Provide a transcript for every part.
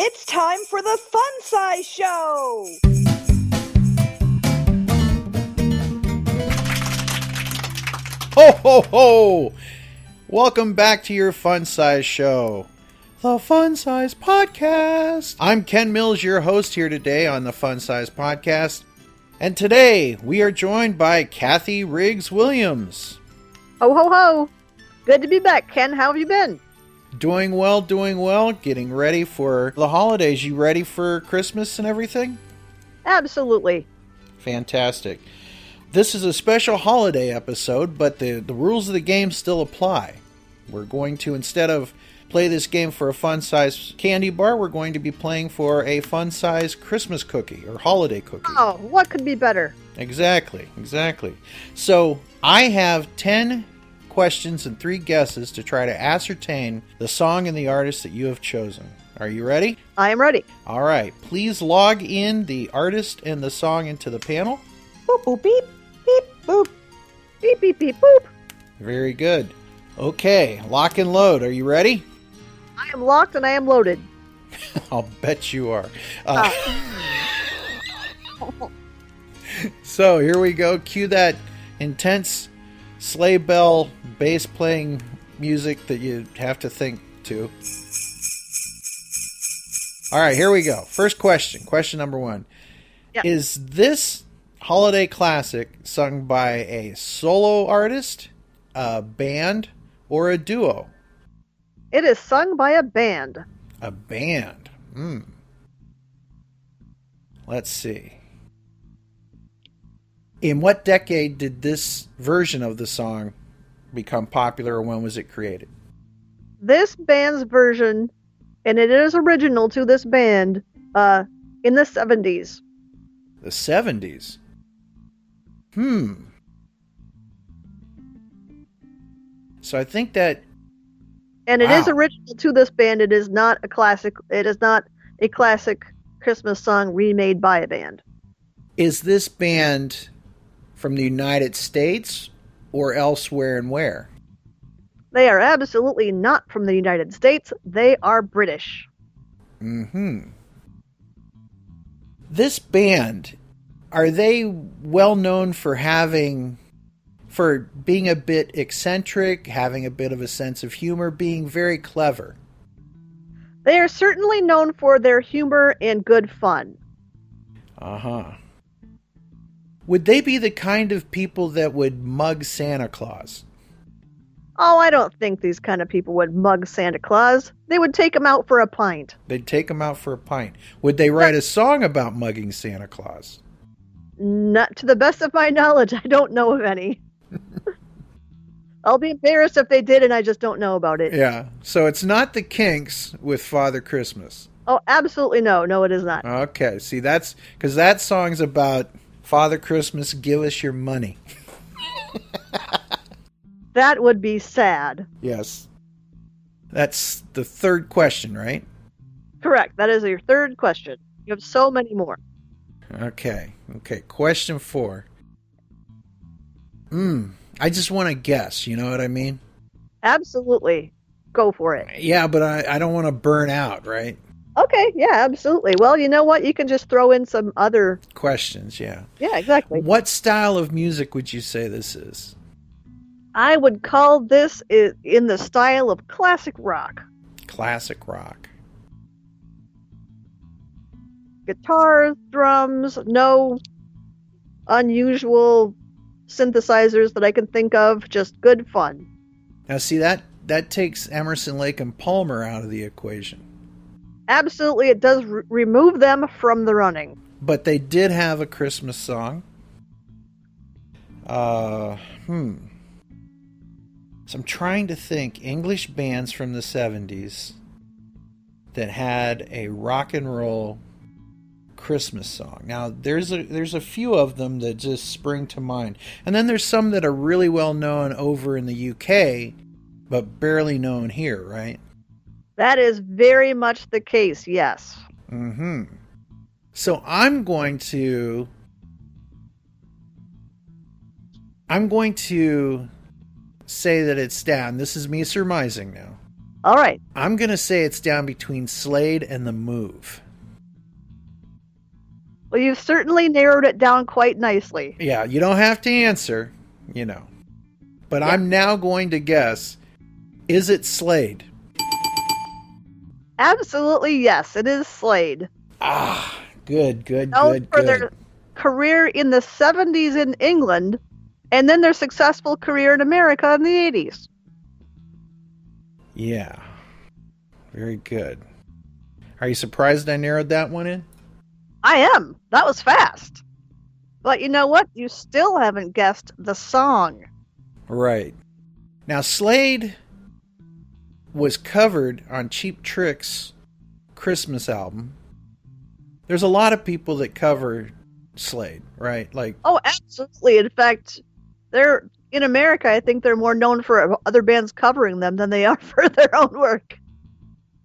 It's time for the Fun Size Show! Ho ho ho! Welcome back to your Fun Size Show, the Fun Size Podcast. I'm Ken Mills, your host here today on the Fun Size Podcast. And today we are joined by Kathy Riggs Williams. Ho ho ho! Good to be back, Ken. How have you been? Doing well, doing well, getting ready for the holidays. You ready for Christmas and everything? Absolutely. Fantastic. This is a special holiday episode, but the, the rules of the game still apply. We're going to, instead of play this game for a fun size candy bar, we're going to be playing for a fun size Christmas cookie or holiday cookie. Oh, what could be better? Exactly, exactly. So I have 10 questions and three guesses to try to ascertain the song and the artist that you have chosen. Are you ready? I am ready. All right. Please log in the artist and the song into the panel. Boop boop beep beep boop beep beep beep boop. Very good. Okay, lock and load. Are you ready? I am locked and I am loaded. I'll bet you are. Uh, so here we go. Cue that intense sleigh bell bass playing music that you have to think to. All right, here we go. First question. Question number one. Is this holiday classic sung by a solo artist, a band, or a duo? It is sung by a band. A band. Hmm. Let's see. In what decade did this version of the song become popular, or when was it created? This band's version, and it is original to this band, uh, in the 70s. The 70s. Hmm. So I think that And it is Wow. original to this band. It is not a classic. It is not a classic Christmas song remade by a band. is this band from the United States or elsewhere and where? They are absolutely not from the United States. They are British. Mm hmm. This band, are they well known for having, for being a bit eccentric, having a bit of a sense of humor, being very clever? They are certainly known for their humor and good fun. Uh huh. Would they be the kind of people that would mug Santa Claus? Oh, I don't think these kind of people would mug Santa Claus. They would take him out for a pint. They'd take him out for a pint. Would they write a song about mugging Santa Claus? Not to the best of my knowledge, I don't know of any. I'll be embarrassed if they did and I just don't know about it. Yeah. So it's not the Kinks with Father Christmas. Oh, absolutely no. No, it is not. Okay, see that's because that song's about Father Christmas. Give us your money. That would be sad. Yes, that's the third question, right? Correct. That is your third question. You have so many more. Okay, okay. Question four. Hmm. I just want to guess. You know what I mean? Absolutely. Go for it. Yeah, but I, I don't want to burn out. Right? Okay, yeah, absolutely. Well, you know what? You can just throw in some other. Questions. Yeah. Yeah, exactly. What style of music would you say this is? I would call this in the style of classic rock. Classic rock. Guitars, drums, no unusual synthesizers that I can think of, just good fun. Now, see that that takes Emerson, Lake, and Palmer out of the equation. Absolutely, it does re- remove them from the running. but they did have a Christmas song. Uh, hmm. So I'm trying to think English bands from the 70s that had a rock and roll Christmas song. Now there's a there's a few of them that just spring to mind. And then there's some that are really well known over in the UK but barely known here, right? That is very much the case, yes. Mm-hmm. So I'm going to I'm going to say that it's down. This is me surmising now. All right. I'm going to say it's down between Slade and The Move. Well, you've certainly narrowed it down quite nicely. Yeah, you don't have to answer, you know. But I'm now going to guess is it Slade? Absolutely, yes. It is Slade. Ah, good, good, Known good, for good. their career in the 70s in England, and then their successful career in America in the 80s. Yeah. Very good. Are you surprised I narrowed that one in? I am. That was fast. But you know what? You still haven't guessed the song. Right. Now, Slade was covered on Cheap Trick's Christmas album. There's a lot of people that cover Slade, right? Like, Oh, absolutely. In fact, they're in America. I think they're more known for other bands covering them than they are for their own work.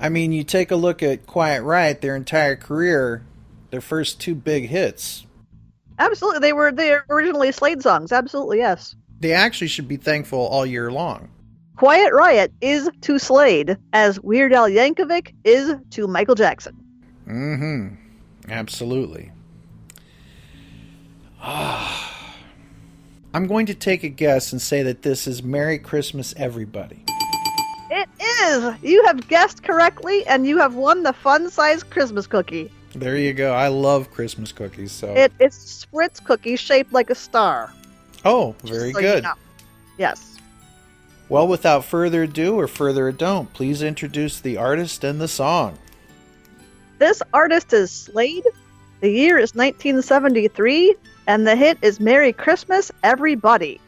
I mean, you take a look at Quiet Riot, their entire career, their first two big hits. Absolutely, they were they were originally Slade songs. Absolutely, yes. They actually should be thankful all year long. Quiet Riot is to Slade as Weird Al Yankovic is to Michael Jackson. Mm hmm. Absolutely. Ah. I'm going to take a guess and say that this is Merry Christmas, Everybody. It is. You have guessed correctly, and you have won the fun-sized Christmas cookie. There you go. I love Christmas cookies. So, It it's Spritz cookie shaped like a star. oh, very so you good. know. Yes. Well, without further ado or further ado, please introduce the artist and the song. This artist is Slade. The year is 1973, and the hit is Merry Christmas, Everybody.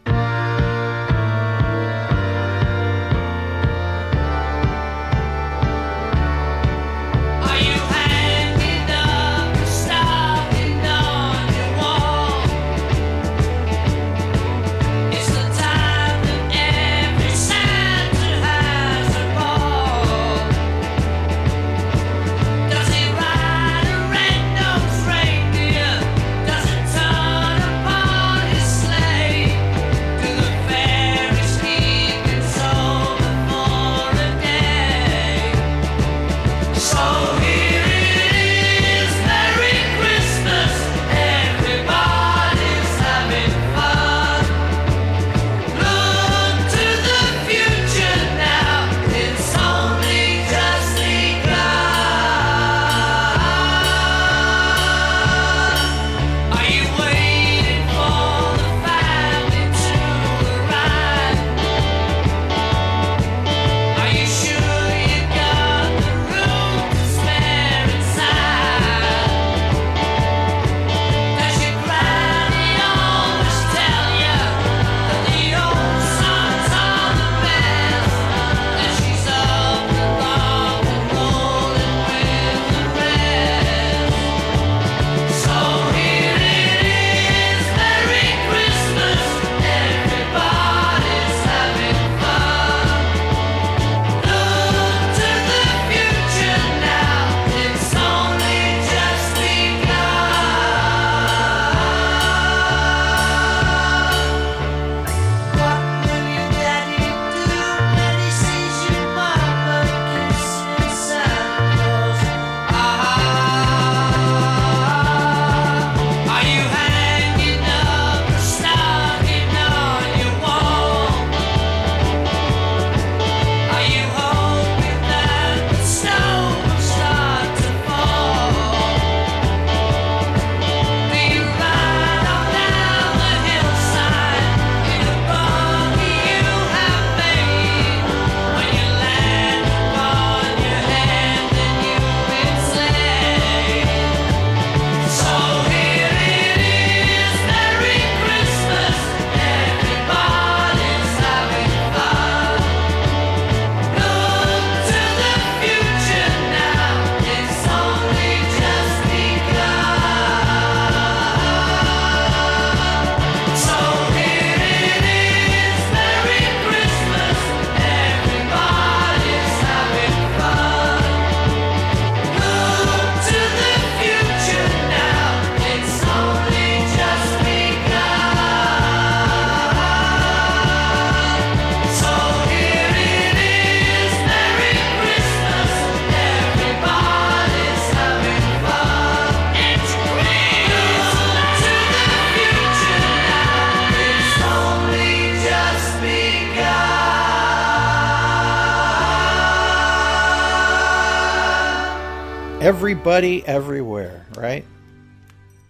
Everybody, everywhere, right?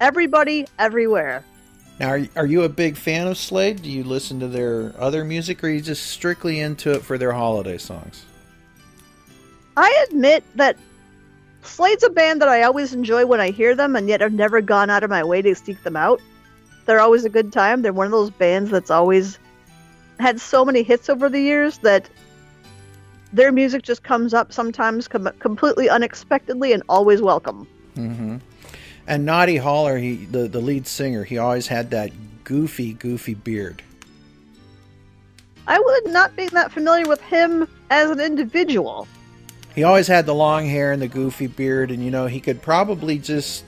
Everybody, everywhere. Now, are, are you a big fan of Slade? Do you listen to their other music, or are you just strictly into it for their holiday songs? I admit that Slade's a band that I always enjoy when I hear them, and yet I've never gone out of my way to seek them out. They're always a good time. They're one of those bands that's always had so many hits over the years that their music just comes up sometimes com- completely unexpectedly and always welcome. Mm-hmm. And Noddy Holder, he the, the lead singer, he always had that goofy, goofy beard. I would not be that familiar with him as an individual. He always had the long hair and the goofy beard, and you know, he could probably just,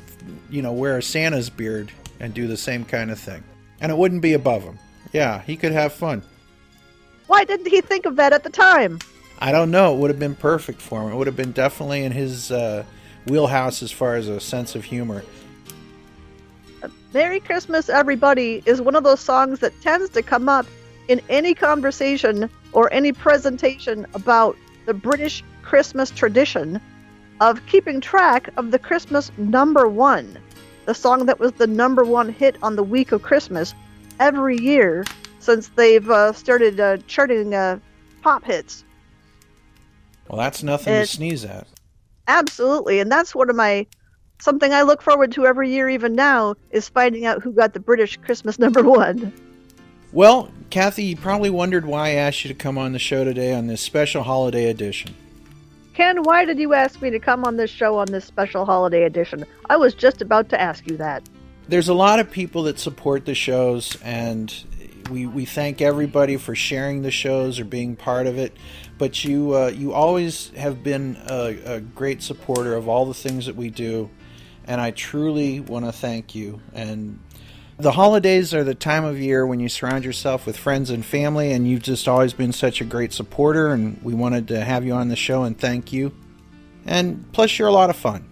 you know, wear a Santa's beard and do the same kind of thing. And it wouldn't be above him. Yeah, he could have fun. Why didn't he think of that at the time? I don't know. It would have been perfect for him. It would have been definitely in his uh, wheelhouse as far as a sense of humor. Merry Christmas, Everybody is one of those songs that tends to come up in any conversation or any presentation about the British Christmas tradition of keeping track of the Christmas number one, the song that was the number one hit on the week of Christmas every year since they've uh, started uh, charting uh, pop hits. Well, that's nothing It- to sneeze at. Absolutely, and that's one of my something I look forward to every year, even now, is finding out who got the British Christmas number one. Well, Kathy, you probably wondered why I asked you to come on the show today on this special holiday edition. Ken, why did you ask me to come on this show on this special holiday edition? I was just about to ask you that. There's a lot of people that support the shows, and we, we thank everybody for sharing the shows or being part of it. But you uh, you always have been a, a great supporter of all the things that we do, and I truly want to thank you. And the holidays are the time of year when you surround yourself with friends and family, and you've just always been such a great supporter. And we wanted to have you on the show and thank you. And plus, you're a lot of fun.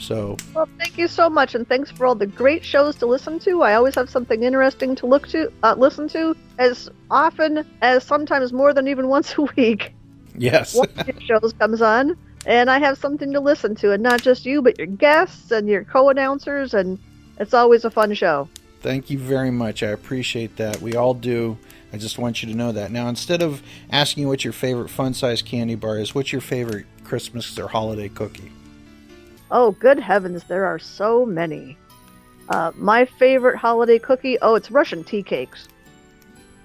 So Well, thank you so much, and thanks for all the great shows to listen to. I always have something interesting to look to, uh, listen to, as often as sometimes more than even once a week. Yes. One of your shows comes on, and I have something to listen to, and not just you, but your guests and your co-announcers, and it's always a fun show. Thank you very much. I appreciate that. We all do. I just want you to know that. Now, instead of asking you what your favorite fun size candy bar is, what's your favorite Christmas or holiday cookie? Oh, good heavens, there are so many. Uh, my favorite holiday cookie, oh, it's Russian tea cakes.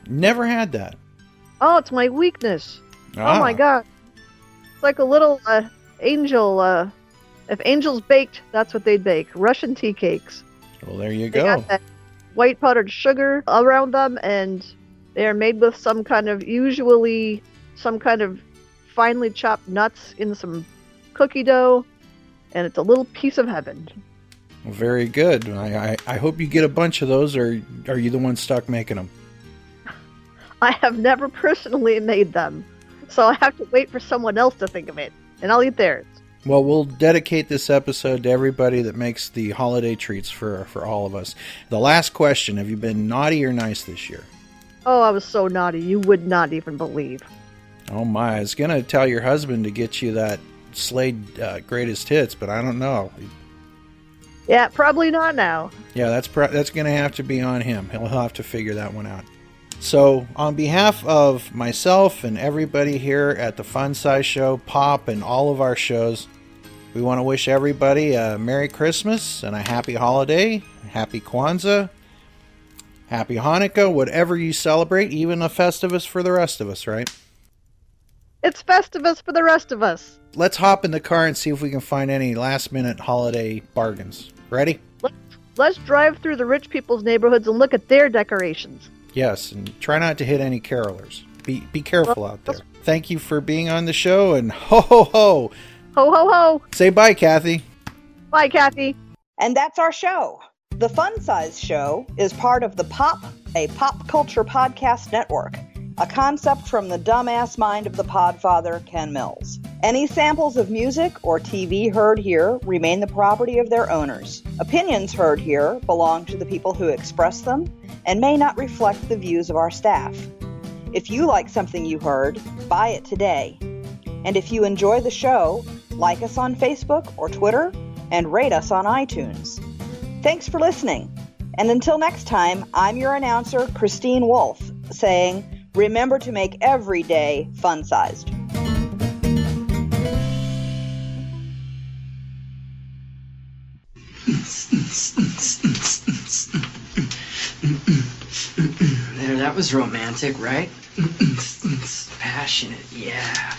Never had that. Oh, it's my weakness. Oh Ah, my god. It's like a little uh, angel. Uh, if angels baked, that's what they'd bake. Russian tea cakes. Well, there you They go. got that white powdered sugar around them, and they are made with some kind of, usually, some kind of finely chopped nuts in some cookie dough, and it's a little piece of heaven. Well, very good. I, I, I hope you get a bunch of those, or are you the one stuck making them? I have never personally made them, so I have to wait for someone else to think of it, and I'll eat theirs. Well, we'll dedicate this episode to everybody that makes the holiday treats for for all of us. The last question: Have you been naughty or nice this year? Oh, I was so naughty, you would not even believe. Oh my! I was gonna tell your husband to get you that Slade uh, greatest hits, but I don't know. Yeah, probably not now. Yeah, that's pro- that's going to have to be on him. He'll have to figure that one out. So, on behalf of myself and everybody here at the Fun Size Show, Pop, and all of our shows, we want to wish everybody a Merry Christmas and a Happy Holiday, Happy Kwanzaa, Happy Hanukkah, whatever you celebrate, even a Festivus for the rest of us, right? It's Festivus for the rest of us. Let's hop in the car and see if we can find any last minute holiday bargains. Ready? Let's drive through the rich people's neighborhoods and look at their decorations. Yes, and try not to hit any carolers. Be be careful out there. Thank you for being on the show, and ho ho ho! Ho ho ho! Say bye, Kathy. Bye, Kathy. And that's our show. The Fun Size Show is part of the Pop, a pop culture podcast network, a concept from the dumbass mind of the podfather, Ken Mills. Any samples of music or TV heard here remain the property of their owners. Opinions heard here belong to the people who express them and may not reflect the views of our staff. If you like something you heard, buy it today. And if you enjoy the show, like us on Facebook or Twitter, and rate us on iTunes. Thanks for listening. And until next time, I'm your announcer, Christine Wolf, saying, remember to make every day fun sized. There, that was romantic, right? Passionate, yeah.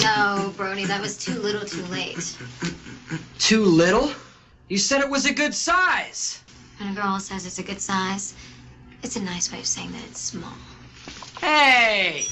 No, Brony, that was too little too late. Too little? You said it was a good size. When a girl says it's a good size, it's a nice way of saying that it's small. Hey!